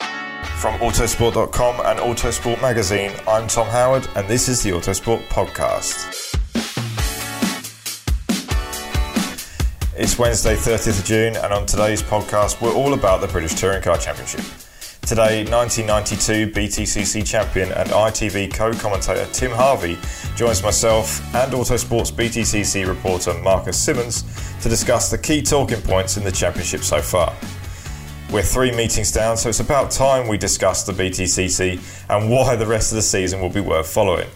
From Autosport.com and Autosport Magazine, I'm Tom Howard, and this is the Autosport Podcast. It's Wednesday, 30th of June, and on today's podcast, we're all about the British Touring Car Championship. Today, 1992 BTCC champion and ITV co commentator Tim Harvey joins myself and Autosport's BTCC reporter Marcus Simmons to discuss the key talking points in the championship so far. We're three meetings down, so it's about time we discuss the BTCC and why the rest of the season will be worth following.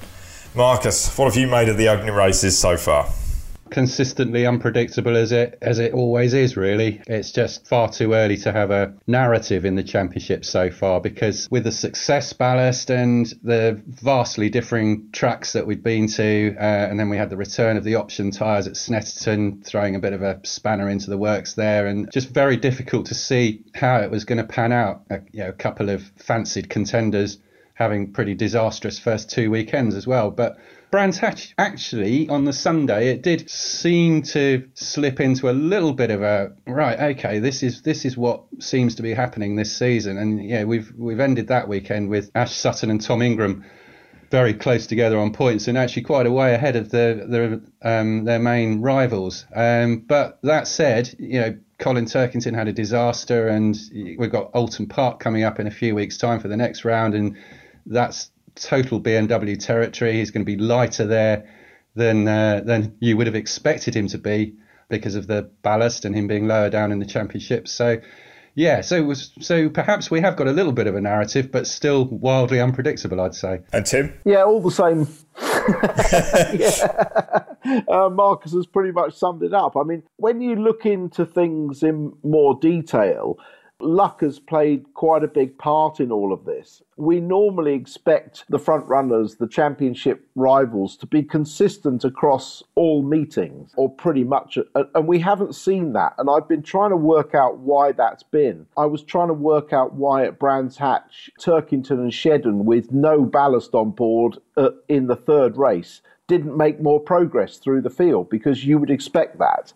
Marcus, what have you made of the opening races so far? Consistently unpredictable as it as it always is really. It's just far too early to have a narrative in the championship so far because with the success ballast and the vastly differing tracks that we've been to uh, and then we had the return of the option tyres at Snetterton throwing a bit of a spanner into the works there and just very difficult to see how it was going to pan out. A, you know, a couple of fancied contenders having pretty disastrous first two weekends as well but Brands Hatch actually on the Sunday it did seem to slip into a little bit of a right. Okay, this is this is what seems to be happening this season, and yeah, we've we've ended that weekend with Ash Sutton and Tom Ingram very close together on points and actually quite a way ahead of the, the um, their main rivals. Um, but that said, you know. Colin Turkington had a disaster, and we've got Oulton Park coming up in a few weeks' time for the next round, and that's total BMW territory. He's going to be lighter there than uh, than you would have expected him to be because of the ballast and him being lower down in the championship. So, yeah, so was, so perhaps we have got a little bit of a narrative, but still wildly unpredictable, I'd say. And Tim, yeah, all the same. yeah. uh, Marcus has pretty much summed it up. I mean, when you look into things in more detail, Luck has played quite a big part in all of this. We normally expect the front runners, the championship rivals, to be consistent across all meetings, or pretty much, and we haven't seen that. And I've been trying to work out why that's been. I was trying to work out why at Brands Hatch, Turkington, and Shedden, with no ballast on board uh, in the third race, didn't make more progress through the field because you would expect that.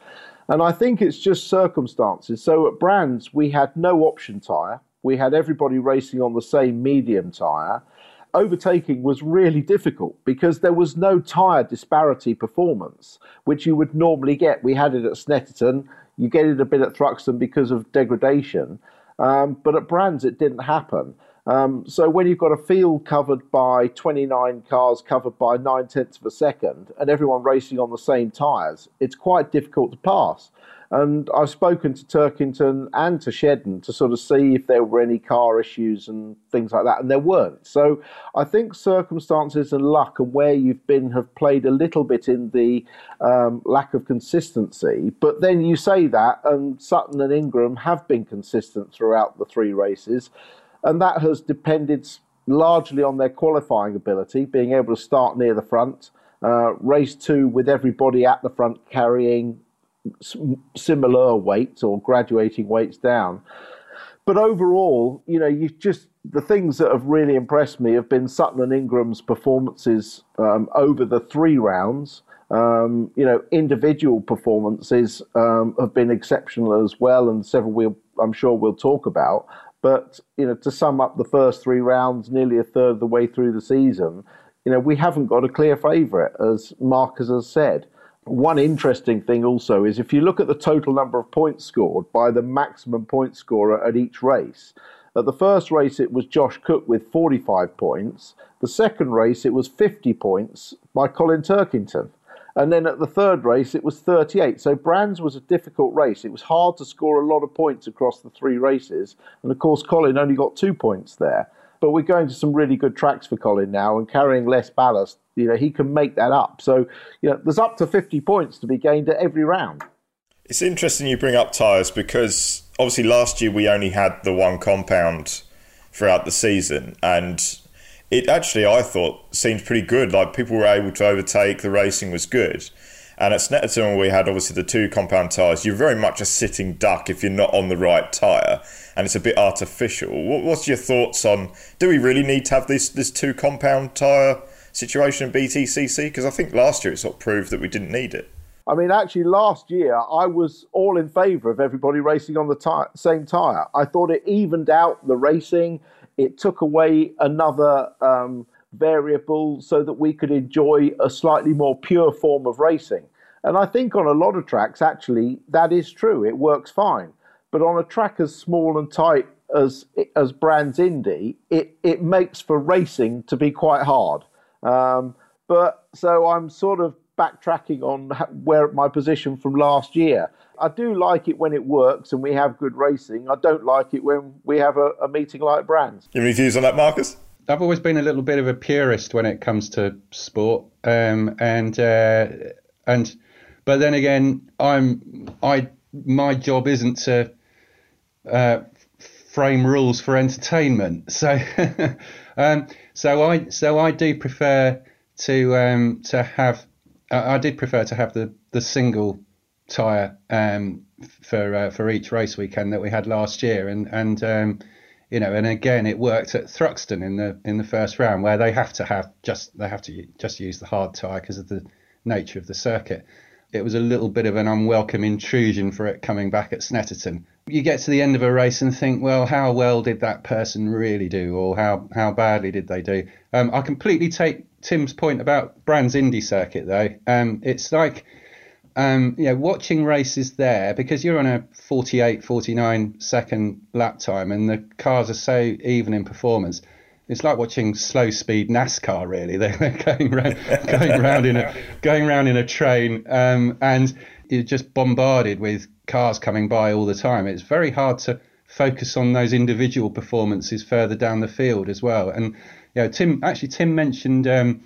And I think it's just circumstances. So at Brands, we had no option tyre. We had everybody racing on the same medium tyre. Overtaking was really difficult because there was no tyre disparity performance, which you would normally get. We had it at Snetterton. You get it a bit at Thruxton because of degradation. Um, but at Brands, it didn't happen. Um, so when you've got a field covered by 29 cars covered by nine tenths of a second and everyone racing on the same tyres, it's quite difficult to pass. And I've spoken to Turkington and to Shedden to sort of see if there were any car issues and things like that, and there weren't. So I think circumstances and luck and where you've been have played a little bit in the um, lack of consistency. But then you say that, and Sutton and Ingram have been consistent throughout the three races and that has depended largely on their qualifying ability, being able to start near the front, uh, race two with everybody at the front carrying similar weights or graduating weights down. But overall, you know, you just the things that have really impressed me have been Sutton and Ingram's performances um, over the three rounds. Um, you know, individual performances um, have been exceptional as well, and several we'll, I'm sure we'll talk about. But you know, to sum up the first three rounds, nearly a third of the way through the season, you know, we haven't got a clear favourite, as Marcus has said. One interesting thing also is if you look at the total number of points scored by the maximum point scorer at each race. At the first race, it was Josh Cook with 45 points. The second race, it was 50 points by Colin Turkington. And then at the third race, it was 38. So Brands was a difficult race. It was hard to score a lot of points across the three races. And of course, Colin only got two points there. But we're going to some really good tracks for Colin now and carrying less ballast. You know, he can make that up. So, you know, there's up to 50 points to be gained at every round. It's interesting you bring up tyres because obviously last year we only had the one compound throughout the season. And it actually, I thought, seemed pretty good. Like people were able to overtake, the racing was good. And at Snetterton, we had obviously the two compound tyres. You're very much a sitting duck if you're not on the right tyre, and it's a bit artificial. what's your thoughts on? Do we really need to have this this two compound tyre situation in BTCC? Because I think last year it sort of proved that we didn't need it. I mean, actually, last year I was all in favour of everybody racing on the same tyre. I thought it evened out the racing. It took away another um, variable so that we could enjoy a slightly more pure form of racing. And I think on a lot of tracks, actually, that is true. It works fine. But on a track as small and tight as as Brands Indy, it, it makes for racing to be quite hard. Um, but so I'm sort of backtracking on where my position from last year. I do like it when it works and we have good racing. I don't like it when we have a, a meeting like Brands. You have any views on that, Marcus? I've always been a little bit of a purist when it comes to sport, um, and uh, and but then again, I'm I my job isn't to uh, frame rules for entertainment, so um, so I so I do prefer to um, to have I, I did prefer to have the the single tyre um, for uh, for each race weekend that we had last year, and and um, you know, and again, it worked at Thruxton in the in the first round where they have to have just they have to just use the hard tyre because of the nature of the circuit. It was a little bit of an unwelcome intrusion for it coming back at Snetterton. You get to the end of a race and think, well, how well did that person really do, or how how badly did they do? Um, I completely take Tim's point about Brands Indy circuit though. Um, it's like um, watching races there because you're on a 48, 49 second lap time and the cars are so even in performance. It's like watching slow speed NASCAR. Really, they're going round, going round in a going round in a train, um, and you're just bombarded with cars coming by all the time. It's very hard to focus on those individual performances further down the field as well. And you know, Tim actually Tim mentioned. Um,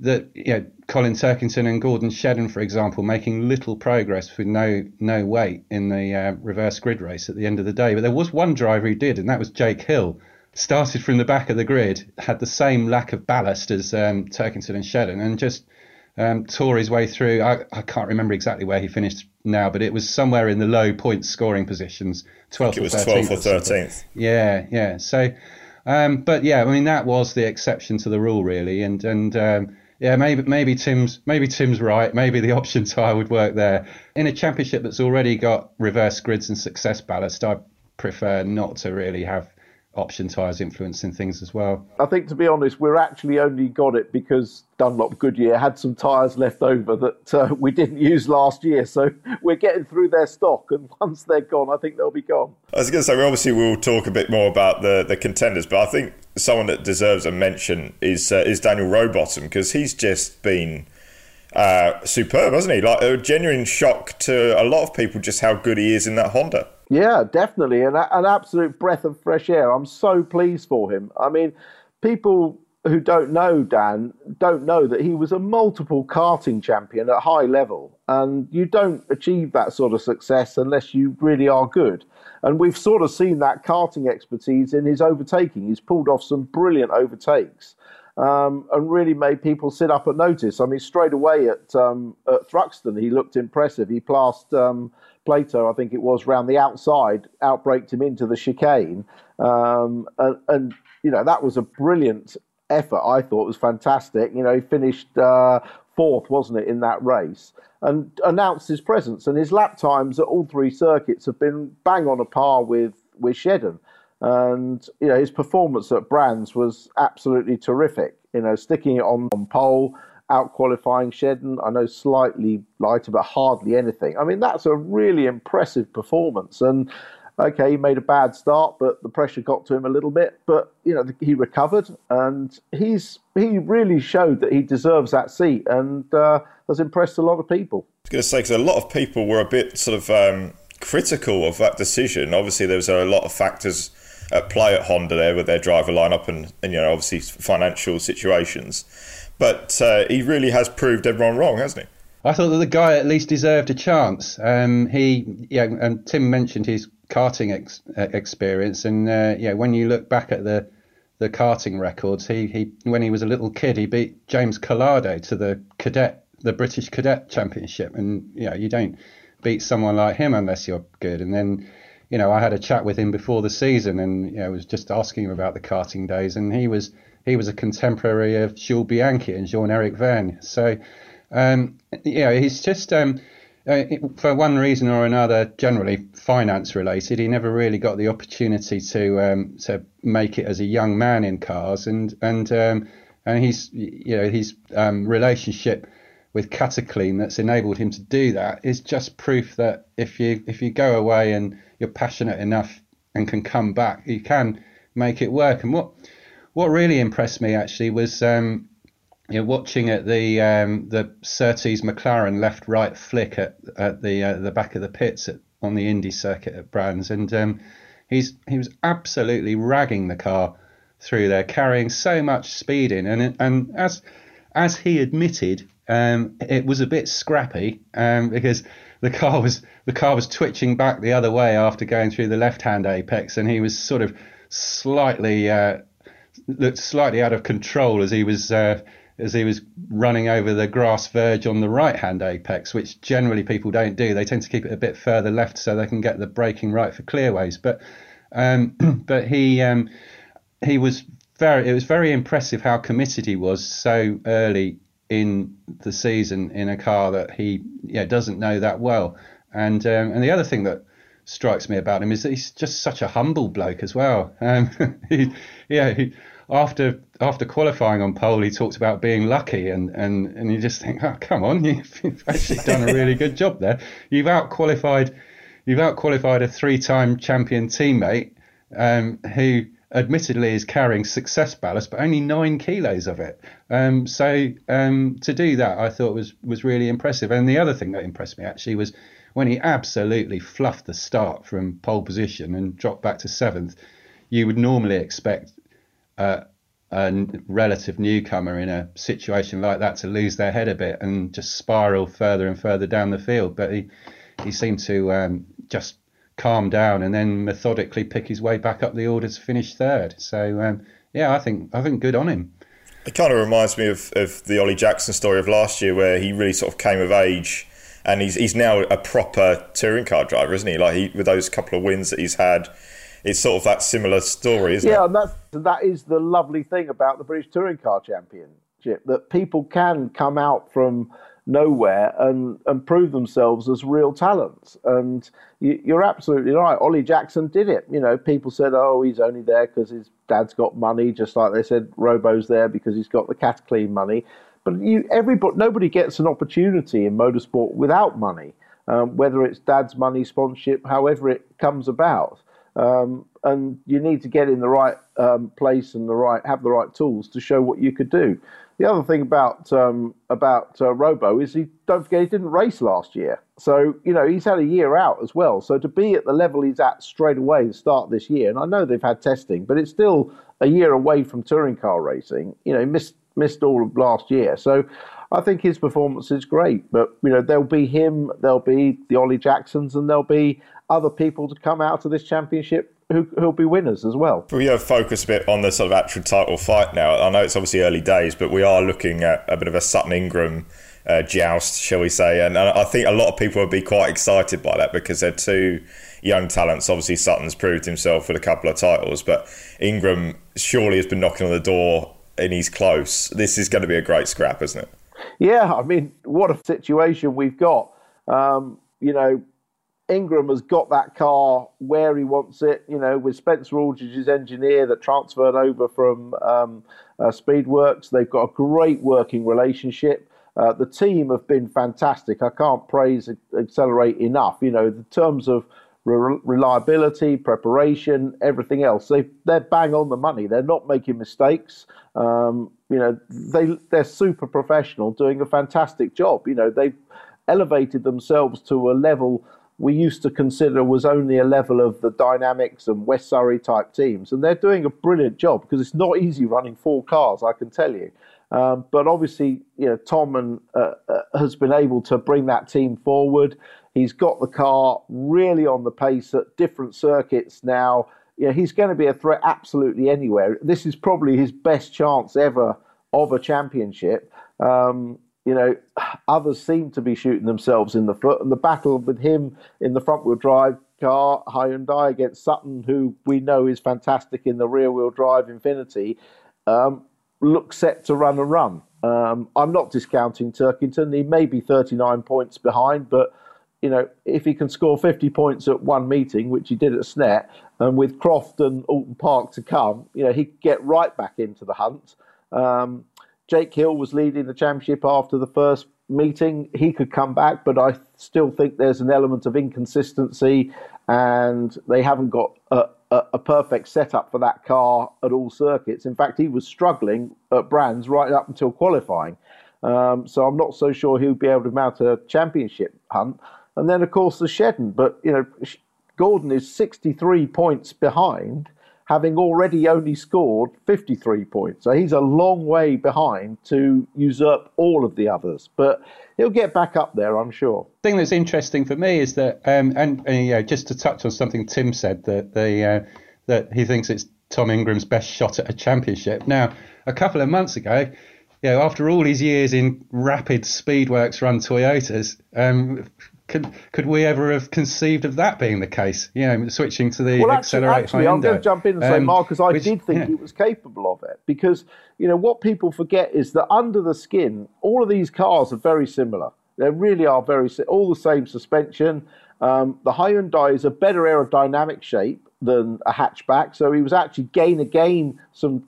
that you know, Colin Turkington and Gordon Shedden, for example, making little progress with no no weight in the uh, reverse grid race at the end of the day. But there was one driver who did, and that was Jake Hill. Started from the back of the grid, had the same lack of ballast as um, Turkington and Shedden, and just um, tore his way through. I, I, can't remember exactly where he finished now, but it was somewhere in the low point scoring positions, 12th it was 12th or 13th. Yeah, yeah. So, um, but yeah, I mean that was the exception to the rule, really, and and um, yeah, maybe maybe Tim's maybe Tim's right. Maybe the option tyre would work there. In a championship that's already got reverse grids and success ballast, I prefer not to really have option tyres influencing things as well. I think, to be honest, we're actually only got it because Dunlop Goodyear had some tyres left over that uh, we didn't use last year. So we're getting through their stock, and once they're gone, I think they'll be gone. I was going to say, we obviously will talk a bit more about the, the contenders, but I think someone that deserves a mention is uh, is Daniel Rowbottom because he's just been uh, superb, hasn't he? Like a genuine shock to a lot of people just how good he is in that Honda. Yeah, definitely, an, an absolute breath of fresh air. I'm so pleased for him. I mean, people who don't know Dan don't know that he was a multiple karting champion at high level, and you don't achieve that sort of success unless you really are good. And we've sort of seen that karting expertise in his overtaking. He's pulled off some brilliant overtakes. Um, and really made people sit up at notice. I mean, straight away at, um, at Thruxton, he looked impressive. He passed um, Plato, I think it was, round the outside, outbraked him into the chicane. Um, and, and, you know, that was a brilliant effort. I thought it was fantastic. You know, he finished uh, fourth, wasn't it, in that race, and announced his presence. And his lap times at all three circuits have been bang on a par with, with Shedden. And, you know, his performance at Brands was absolutely terrific. You know, sticking it on, on pole, out qualifying Shedden. I know slightly lighter, but hardly anything. I mean, that's a really impressive performance. And okay, he made a bad start, but the pressure got to him a little bit. But you know, he recovered, and he's he really showed that he deserves that seat, and uh, has impressed a lot of people. I was going to say because a lot of people were a bit sort of um, critical of that decision. Obviously, there was a lot of factors at play at Honda there with their driver lineup and, and you know obviously financial situations. But uh, he really has proved everyone wrong, hasn't he? I thought that the guy at least deserved a chance. Um, he, yeah, and Tim mentioned his karting ex- uh, experience, and uh, yeah, when you look back at the the karting records, he, he when he was a little kid, he beat James Calado to the cadet, the British Cadet Championship, and know you don't beat someone like him unless you're good. And then, you know, I had a chat with him before the season, and you know, was just asking him about the karting days, and he was he was a contemporary of Jules Bianchi and Jean Eric Vergne. So, um, you know, he's just, um, uh, for one reason or another, generally finance related, he never really got the opportunity to um, to make it as a young man in cars, and and um, and he's you know his um, relationship with Cataclean that's enabled him to do that is just proof that if you if you go away and you're passionate enough and can come back, you can make it work. And what what really impressed me actually was um, you know, watching at the um, the Surtees McLaren left right flick at at the uh, the back of the pits at, on the Indy circuit at Brands, and um, he's he was absolutely ragging the car through there, carrying so much speed in, and and as as he admitted, um, it was a bit scrappy um, because the car was the car was twitching back the other way after going through the left hand apex, and he was sort of slightly uh, looked slightly out of control as he was uh, as he was running over the grass verge on the right hand apex, which generally people don't do. They tend to keep it a bit further left so they can get the braking right for clearways. But um, but he um, he was very it was very impressive how committed he was so early in the season in a car that he yeah doesn't know that well. And um, and the other thing that strikes me about him is that he's just such a humble bloke as well. Um, he, yeah, he, after after qualifying on pole, he talked about being lucky, and, and, and you just think, oh, come on, you've actually done a really good job there. You've out qualified, you've out qualified a three time champion teammate um, who admittedly is carrying success ballast, but only nine kilos of it. Um, so um, to do that, I thought was was really impressive. And the other thing that impressed me actually was when he absolutely fluffed the start from pole position and dropped back to seventh. You would normally expect a relative newcomer in a situation like that to lose their head a bit and just spiral further and further down the field. But he, he seemed to um, just calm down and then methodically pick his way back up the order to finish third. So um, yeah, I think I think good on him. It kind of reminds me of, of the Ollie Jackson story of last year, where he really sort of came of age, and he's he's now a proper touring car driver, isn't he? Like he with those couple of wins that he's had it's sort of that similar story, isn't yeah, it? Yeah, and that's that is the lovely thing about the British Touring Car Championship that people can come out from nowhere and, and prove themselves as real talents. And you, are absolutely right. Ollie Jackson did it. You know, people said, oh, he's only there because his dad's got money, just like they said Robo's there because he's got the Cataclean money. But you, everybody, nobody gets an opportunity in motorsport without money, um, whether it's dad's money, sponsorship, however it comes about. Um, and you need to get in the right um, place and the right have the right tools to show what you could do. The other thing about um, about uh, Robo is he don't forget he didn't race last year, so you know he's had a year out as well. So to be at the level he's at straight away to start this year, and I know they've had testing, but it's still a year away from touring car racing. You know, he missed missed all of last year, so I think his performance is great. But you know, there'll be him, there'll be the Ollie Jacksons, and there'll be other people to come out of this championship who, who'll be winners as well. We have focus a bit on the sort of actual title fight now. I know it's obviously early days, but we are looking at a bit of a Sutton Ingram uh, joust, shall we say? And, and, I think a lot of people would be quite excited by that because they're two young talents. Obviously, Sutton's proved himself with a couple of titles, but Ingram surely has been knocking on the door and he's close. This is going to be a great scrap, isn't it? Yeah, I mean, what a situation we've got. Um, you know, Ingram has got that car where he wants it, you know, with Spencer Aldridge's engineer that transferred over from um, uh, Speedworks. They've got a great working relationship. Uh, the team have been fantastic. I can't praise Excelr8 enough. You know, in terms of re- reliability, preparation, everything else, they they're bang on the money. They're not making mistakes. Um, you know, they they're super professional, doing a fantastic job. You know, they've elevated themselves to a level we used to consider was only a level of the Dynamics and West Surrey type teams. And they're doing a brilliant job because it's not easy running four cars, I can tell you. Um, but obviously, you know, Tom and, uh, uh, has been able to bring that team forward. He's got the car really on the pace at different circuits now. Know, he's going to be a threat absolutely anywhere. This is probably his best chance ever of a championship. Um, you know, others seem to be shooting themselves in the foot. And the battle with him in the front wheel drive car, Hyundai, against Sutton, who we know is fantastic in the rear wheel drive Infiniti, um, looks set to run a run. Um, I'm not discounting Turkington. He may be 39 points behind, but you know, if he can score 50 points at one meeting, which he did at Snet, and with Croft and Oulton Park to come, you know, he would get right back into the hunt. Um, Jake Hill was leading the championship after the first meeting. He could come back, but I still think there's an element of inconsistency, and they haven't got a, a, a, perfect setup for that car at all circuits. In fact, he was struggling at Brands right up until qualifying. Um, so I'm not so sure he'll be able to mount a championship hunt. And then, of course, the Shedden. But, you know, Gordon is 63 points behind having already only scored 53 points. So he's a long way behind to usurp all of the others. But he'll get back up there, I'm sure. The thing that's interesting for me is that, um, and, and you know, just to touch on something Tim said, that the uh, that he thinks it's Tom Ingram's best shot at a championship. Now, a couple of months ago, you know, after all his years in rapid Speedworks run Toyotas, um, could could we ever have conceived of that being the case? You know, switching to the well, Excelr8. Actually, I'm going to jump in and say, um, Marcus, I which, did think yeah. he was capable of it because you know what people forget is that under the skin, all of these cars are very similar. They really are very all the same suspension. Um, the Hyundai is a better aerodynamic shape than a hatchback, so he was actually gain again some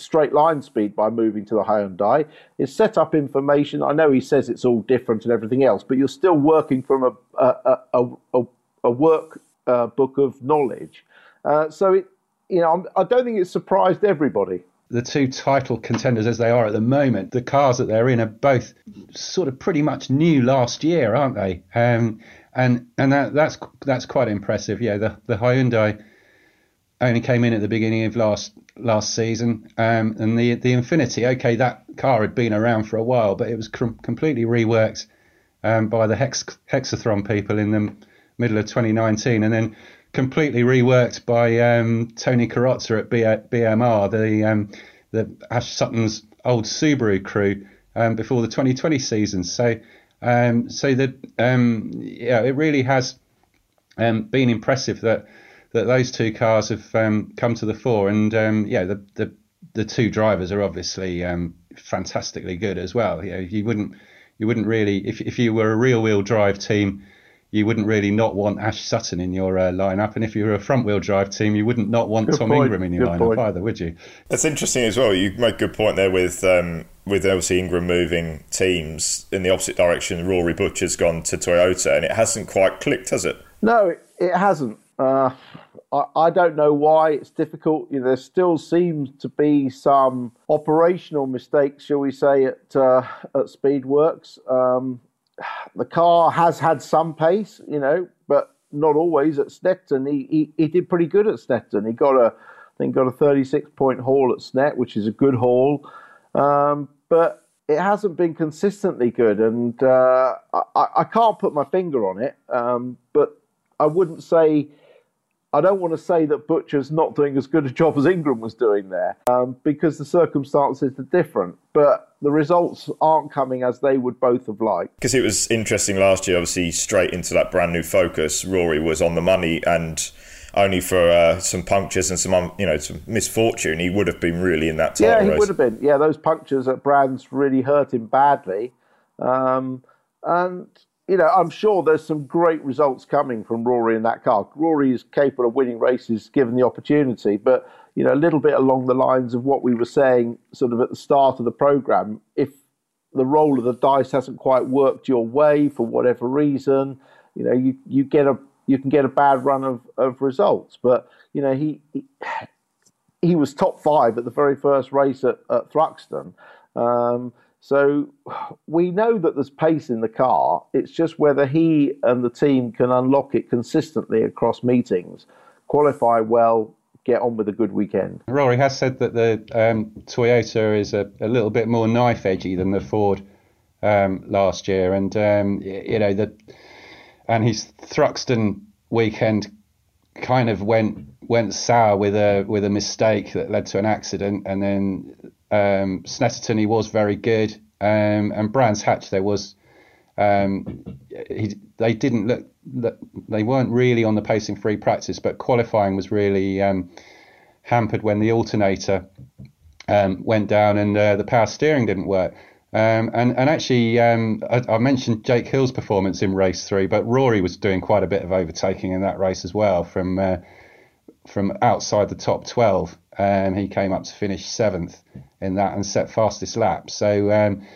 straight line speed by moving to the Hyundai. It's set up information, I know he says it's all different and everything else, but you're still working from a, a, a, a, a work uh, book of knowledge. Uh, so, it, you know, I'm, I do not think it surprised everybody. The two title contenders, as they are at the moment, the cars that they're in are both sort of pretty much new last year, aren't they? Um, and and that, that's that's quite impressive. Yeah, the the Hyundai only came in at the beginning of last last season, um, and the the Infiniti. Okay, that car had been around for a while, but it was com- completely reworked um, by the Hex, Hexathron people in the middle of 2019, and then completely reworked by um, Tony Carrozza at B- BMR, the um, the Ash Sutton's old Subaru crew um, before the 2020 season. So um, so that yeah, it really has been impressive that that those two cars have um, come to the fore, and um, yeah, the, the the two drivers are obviously um, fantastically good as well. You, know, you wouldn't you wouldn't really, if if you were a real wheel drive team, you wouldn't really not want Ash Sutton in your uh, lineup, and if you were a front wheel drive team, you wouldn't not want Good Tom point. Ingram in your Good lineup point. either, would you? That's interesting as well. You make a good point there with um, with obviously Ingram moving teams in the opposite direction. Rory Butcher's gone to Toyota, and it hasn't quite clicked, has it? No, it, it hasn't. Uh, I, don't know why. It's difficult. You know, there still seems to be some operational mistakes, shall we say, at uh, at Speedworks. Um, the car has had some pace, you know, but not always. At Snetton, he, he, he did pretty good at Snetton. He got a, I think, got a 36 point haul at Snet, which is a good haul. Um, but it hasn't been consistently good, and uh, I, I can't put my finger on it. Um, but I wouldn't say. I don't want to say that Butcher's not doing as good a job as Ingram was doing there, um, because the circumstances are different. But the results aren't coming as they would both have liked. Because it was interesting last year, obviously, straight into that brand new focus. Rory was on the money, and only for uh, some punctures and some, um, you know, some misfortune, he would have been really in that title Yeah, he race. would have been. Yeah, those punctures at Brands really hurt him badly. Um, and, you know, I'm sure there's some great results coming from Rory in that car. Rory is capable of winning races given the opportunity, but, you know, a little bit along the lines of what we were saying sort of at the start of the programme, if the roll of the dice hasn't quite worked your way for whatever reason, you know, you, you get a you can get a bad run of, of results. But, you know, he, he he was top five at the very first race at, at Thruxton. Um, so we know that there's pace in the car. It's just whether he and the team can unlock it consistently across meetings, qualify well, get on with a good weekend. Rory has said that the um, Toyota is a, a little bit more knife edgy than the Ford um, last year, and um, you know the and his Thruxton weekend kind of went went sour with a with a mistake that led to an accident, and then um, Snetterton he was very good, um, and Brands Hatch there was. Um, he, they didn't look. They weren't really on the pace in free practice, but qualifying was really um, hampered when the alternator um, went down and uh, the power steering didn't work. Um, and, and actually, um, I, I mentioned Jake Hill's performance in race three, but Rory was doing quite a bit of overtaking in that race as well from uh, from outside the top 12. Um, he came up to finish seventh in that and set fastest lap. So, um,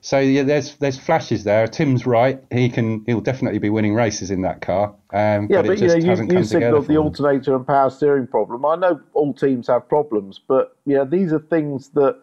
so yeah, there's there's flashes there. Tim's right; he can he'll definitely be winning races in that car. Um, Yeah, but, but, it you know, just you, hasn't you signalled the alternator and power steering problem. I know all teams have problems, but you know these are things that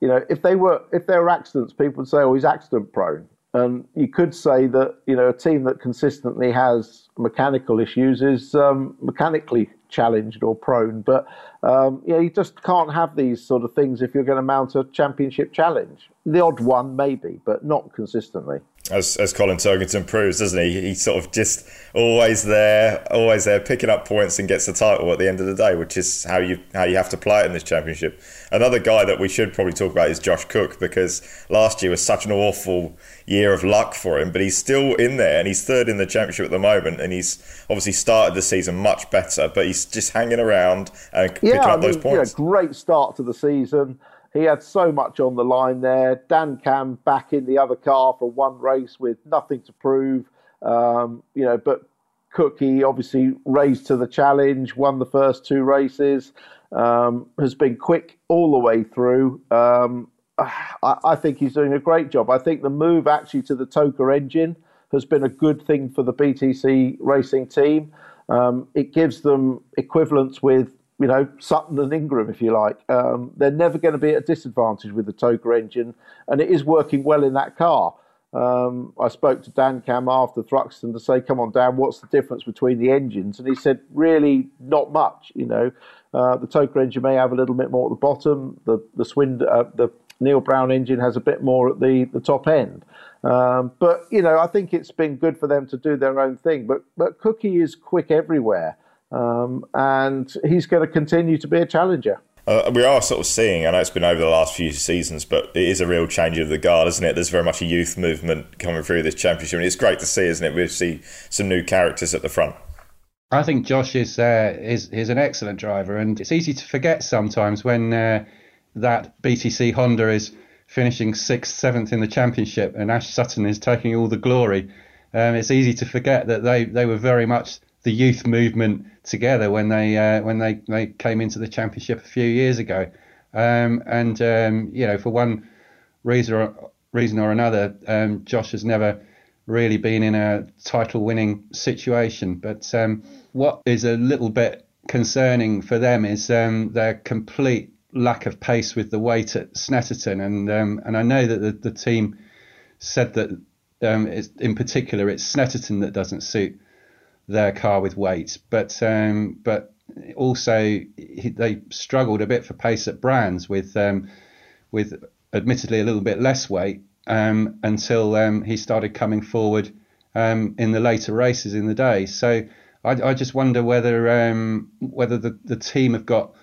you know if they were if there were accidents, people would say, "Oh, he's accident prone." And you could say that you know a team that consistently has mechanical issues is um, mechanically challenged or prone. But um, you just can't have these sort of things if you're going to mount a championship challenge. The odd one maybe, but not consistently. As as Colin Turkington proves, doesn't he? He's sort of just always there, always there, picking up points and gets the title at the end of the day, which is how you how you have to play it in this championship. Another guy that we should probably talk about is Josh Cook because last year was such an awful year of luck for him, but he's still in there and he's third in the championship at the moment, and he's obviously started the season much better, but he's just hanging around and picking up I those mean, know, points. great start to the season. He had so much on the line there. Dan Cam back in the other car for one race with nothing to prove. Um, you know, but Cookie obviously raised to the challenge, won the first two races, um, has been quick all the way through. Um, I, I think he's doing a great job. I think the move actually to the TOCA engine has been a good thing for the BTC racing team. Um, it gives them equivalence with you know Sutton and Ingram, if you like. Um, they're never going to be at a disadvantage with the TOCA engine, and it is working well in that car. Um, I spoke to Dan Cam after Thruxton to say, "Come on, Dan, what's the difference between the engines?" And he said, "Really, not much. You know, uh, the TOCA engine may have a little bit more at the bottom. The the Swind, uh, the Neil Brown engine has a bit more at the the top end." Um, but you know, I think it's been good for them to do their own thing. But but Cookie is quick everywhere, um, and he's going to continue to be a challenger. Uh, we are sort of seeing, I know it's been over the last few seasons, but it is a real change of the guard, isn't it? There's very much a youth movement coming through this championship, and it's great to see, isn't it? We see some new characters at the front. I think Josh is uh, is is an excellent driver, and it's easy to forget sometimes when uh, that BTC Honda is finishing sixth, seventh in the championship, and Ash Sutton is taking all the glory. Um, it's easy to forget that they, they were very much the youth movement together when they uh, when they, they came into the championship a few years ago. Um, and um, you know, for one reason or reason or another, um, Josh has never really been in a title-winning situation. But um, what is a little bit concerning for them is um, their complete lack of pace with the weight at Snetterton, and um, and I know that the, the team said that in particular it's Snetterton that doesn't suit their car with weight, but um, but also they struggled a bit for pace at Brands with um, with admittedly a little bit less weight um, until um, he started coming forward in the later races in the day. So I, I just wonder whether whether the, the team have got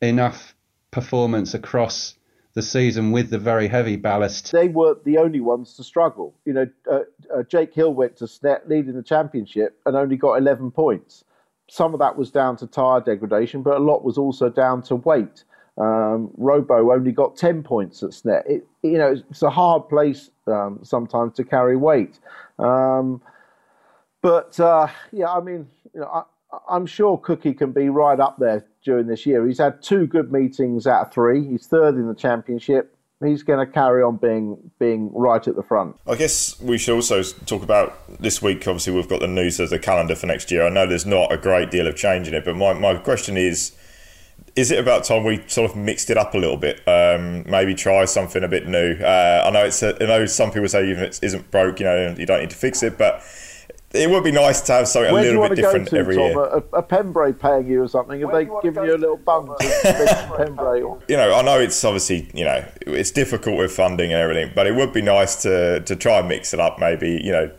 enough performance across the season with the very heavy ballast. They were the only ones to struggle. You know, uh, uh, Jake Hill went to Snet leading the championship and only got 11 points. Some of that was down to tyre degradation, but a lot was also down to weight. Um, Robo only got 10 points at Snet. It, you know, it's a hard place um, sometimes to carry weight. Um, but uh, yeah, I mean, you know, I, I'm sure Cookie can be right up there during this year. He's had two good meetings out of three. He's third in the championship. He's going to carry on being being right at the front. I guess we should also talk about this week. Obviously, we've got the news of the calendar for next year. I know there's not a great deal of change in it, but my, my question is is it about time we sort of mixed it up a little bit? Um, maybe try something a bit new. Uh, I know it's. A, I know some people say even if it isn't broke, you know, you don't need to fix it, but it would be nice to have something Where a little bit different to, every Tom? year. A, a Pembrey paying you or something? Have Where they given you a little bump to Pembrey? You know, I know it's obviously you know it's difficult with funding and everything, but it would be nice to to try and mix it up. Maybe you know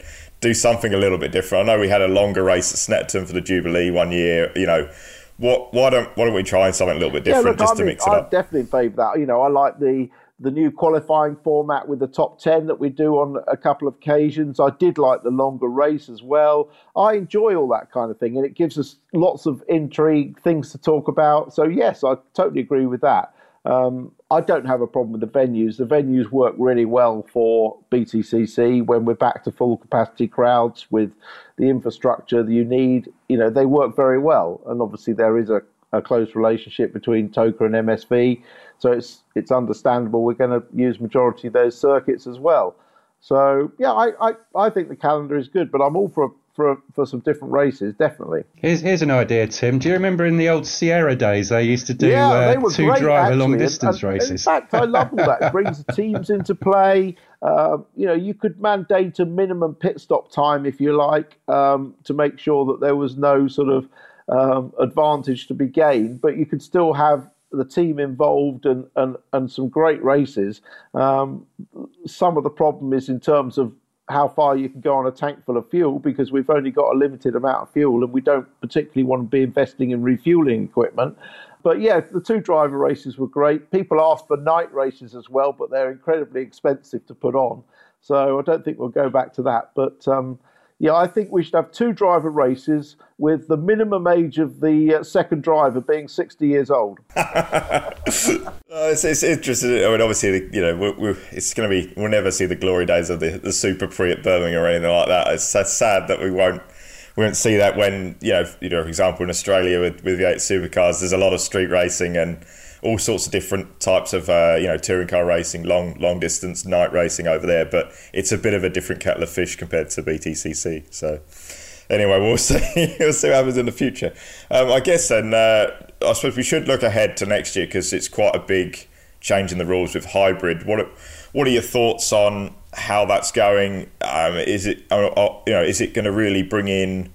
do something a little bit different. I know we had a longer race at Snetterton for the Jubilee one year. You know. What, why don't why don't we try something a little bit different yeah, look, just I to mean, mix it I up? definitely favour that. You know, I like the the new qualifying format with the top 10 that we do on a couple of occasions. I did like the longer race as well. I enjoy all that kind of thing, and it gives us lots of intrigue, things to talk about. So, yes, I totally agree with that. Um, I don't have a problem with the venues. The venues work really well for BTCC when we're back to full capacity crowds with the infrastructure that you need. You know, they work very well. And obviously, there is a, a close relationship between TOCA and MSV. So it's it's understandable we're going to use majority of those circuits as well. So yeah, I, I, I think the calendar is good, but I'm all for for for some different races, definitely. Here's here's an idea, Tim. Do you remember in the old Sierra days they used to do yeah, uh, two great, driver long distance races? In fact, I love all that. It brings the teams into play. Uh, you know, you could mandate a minimum pit stop time if you like um, to make sure that there was no sort of um, advantage to be gained, but you could still have the team involved and, and, and some great races. Um, some of the problem is in terms of how far you can go on a tank full of fuel because we've only got a limited amount of fuel and we don't particularly want to be investing in refueling equipment. But yeah, the two driver races were great. People asked for night races as well, but they're incredibly expensive to put on. So I don't think we'll go back to that. But um, yeah, I think we should have two driver races with the minimum age of the uh, second driver being 60 years old. uh, it's, it's, interesting. I mean, obviously, you know, we're, we're, it's going to be, we'll never see the glory days of the, the Super Prix at Birmingham or anything like that. It's, sad that we won't we won't see that when, you know, you know, for example, in Australia with, with the eight supercars, there's a lot of street racing and all sorts of different types of uh, you know touring car racing, long long distance night racing over there. But it's a bit of a different kettle of fish compared to BTCC. So anyway, we'll see we'll see what happens in the future. Um, I guess then uh, I suppose we should look ahead to next year because it's quite a big change in the rules with hybrid. What are, what are your thoughts on how that's going? Um, is it uh, uh, you know is it going to really bring in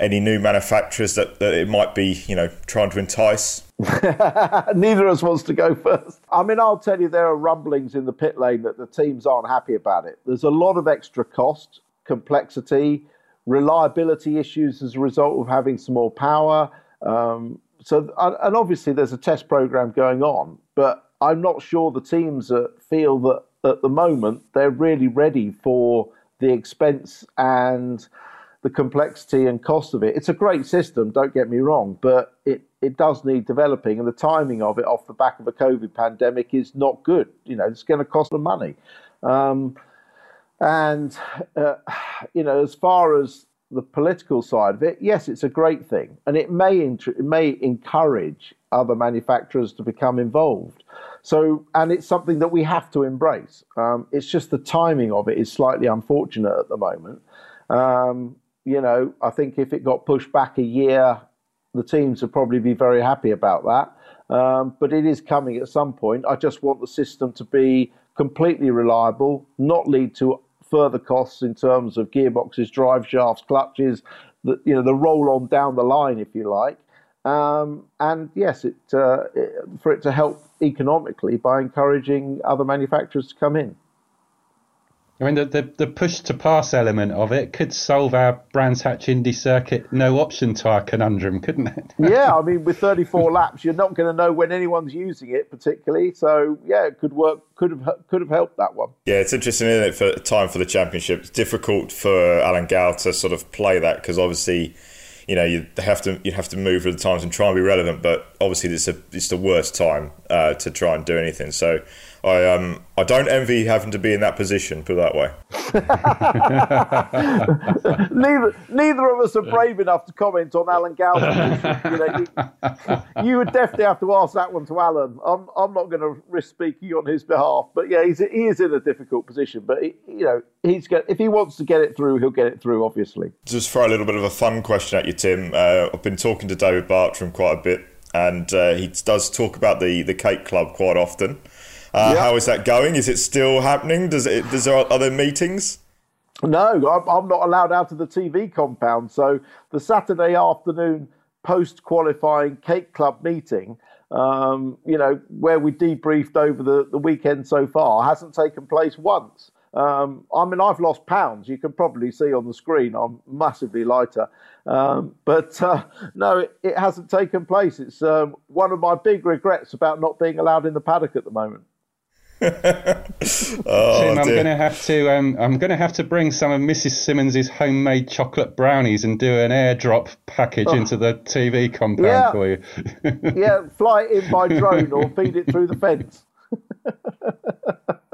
any new manufacturers that, that it might be you know trying to entice? Neither of us wants to go first. I mean, I'll tell you, there are rumblings in the pit lane that the teams aren't happy about it. There's a lot of extra cost, complexity, reliability issues as a result of having some more power. Um, so, and obviously, there's a test program going on, but I'm not sure the teams feel that at the moment they're really ready for the expense and the complexity and cost of it. It's a great system, don't get me wrong, but it it does need developing, and the timing of it off the back of a COVID pandemic is not good. You know, it's going to cost them money. Um, and, uh, you know, as far as the political side of it, yes, it's a great thing. And it may, int- it may encourage other manufacturers to become involved. So, and it's something that we have to embrace. Um, it's just the timing of it is slightly unfortunate at the moment. Um, you know, I think if it got pushed back a year, the teams would probably be very happy about that. Um, but it is coming at some point. I just want the system to be completely reliable, not lead to further costs in terms of gearboxes, drive shafts, clutches, the, you know, the roll on down the line, if you like. Um, and yes, it, uh, it, for it to help economically by encouraging other manufacturers to come in. I mean, the, the, the, push to pass element of it could solve our Brands Hatch Indy Circuit no option tyre conundrum, couldn't it? yeah, I mean, with 34 laps, you're not going to know when anyone's using it particularly. So, yeah, it could work, could have could have helped that one. Yeah, it's interesting, isn't it, for time for the championship? It's difficult for Alan Gow to sort of play that because obviously you know you have to you have to move with the times and try and be relevant. But obviously, it's a, it's the worst time uh, to try and do anything. So I um I don't envy having to be in that position. Put it that way. neither neither of us are brave enough to comment on Alan Gow's position. You, know, you, you, would definitely have to ask that one to Alan. I'm I'm not going to risk speaking on his behalf, but yeah, he's he is in a difficult position. But he, you know, he's get, if he wants to get it through, he'll get it through. Obviously. Just throw a little bit of a fun question at you, Tim. Uh, I've been talking to David Bartram quite a bit, and uh, he does talk about the the Cake Club quite often. Uh. How is that going? Is it still happening? Does it? Does there are there meetings? No, I'm not allowed out of the TV compound. So the Saturday afternoon post qualifying Cake Club meeting, um, you know, where we debriefed over the, the weekend so far, hasn't taken place once. Um, I mean, I've lost pounds. You can probably see on the screen I'm massively lighter. Um, but uh, no, it, it, hasn't taken place. It's um, one of my big regrets about not being allowed in the paddock at the moment. oh, Tim, I'm going to have to. Um, I'm going to have to bring some of Mrs. Simmons's homemade chocolate brownies and do an airdrop package oh. into the TV compound yeah. for you. yeah, fly it in by drone or feed it through the fence.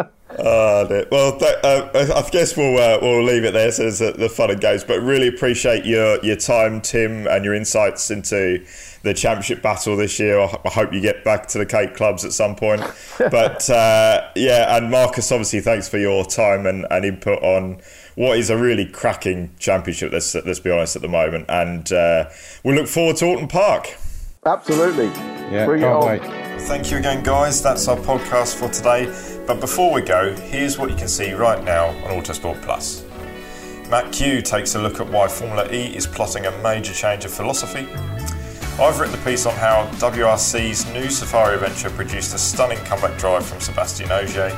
Oh, well, th- uh, I guess we'll uh, we'll leave it there. So the, the fun and games, but really appreciate your your time, Tim, and your insights into the championship battle this year. I hope you get back to the Cake Clubs at some point. But uh, yeah, and Marcus, obviously, thanks for your time and, and input on what is a really cracking championship. Let's let's be honest at the moment, and uh, we look forward to Oulton Park. Absolutely, yeah, Bring can't wait. Thank you again, guys. That's our podcast for today. But before we go, here's what you can see right now on Autosport Plus. Matt Kew takes a look at why Formula E is plotting a major change of philosophy. I've written a piece on how WRC's new Safari venture produced a stunning comeback drive from Sebastian Ogier.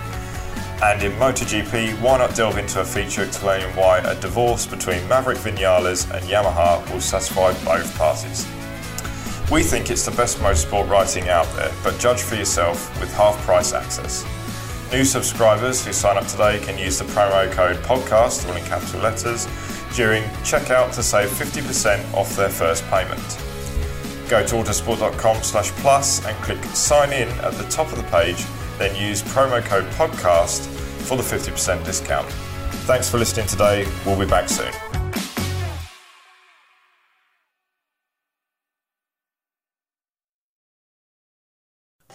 And in MotoGP, why not delve into a feature explaining why a divorce between Maverick Vinales and Yamaha will satisfy both parties. We think it's the best motorsport writing out there, but judge for yourself with half price access. New subscribers who sign up today can use the promo code podcast, all in capital letters, during checkout to save 50% off their first payment. Go to autosport.com slash plus and click sign in at the top of the page, then use promo code podcast for the 50% discount. Thanks for listening today. We'll be back soon.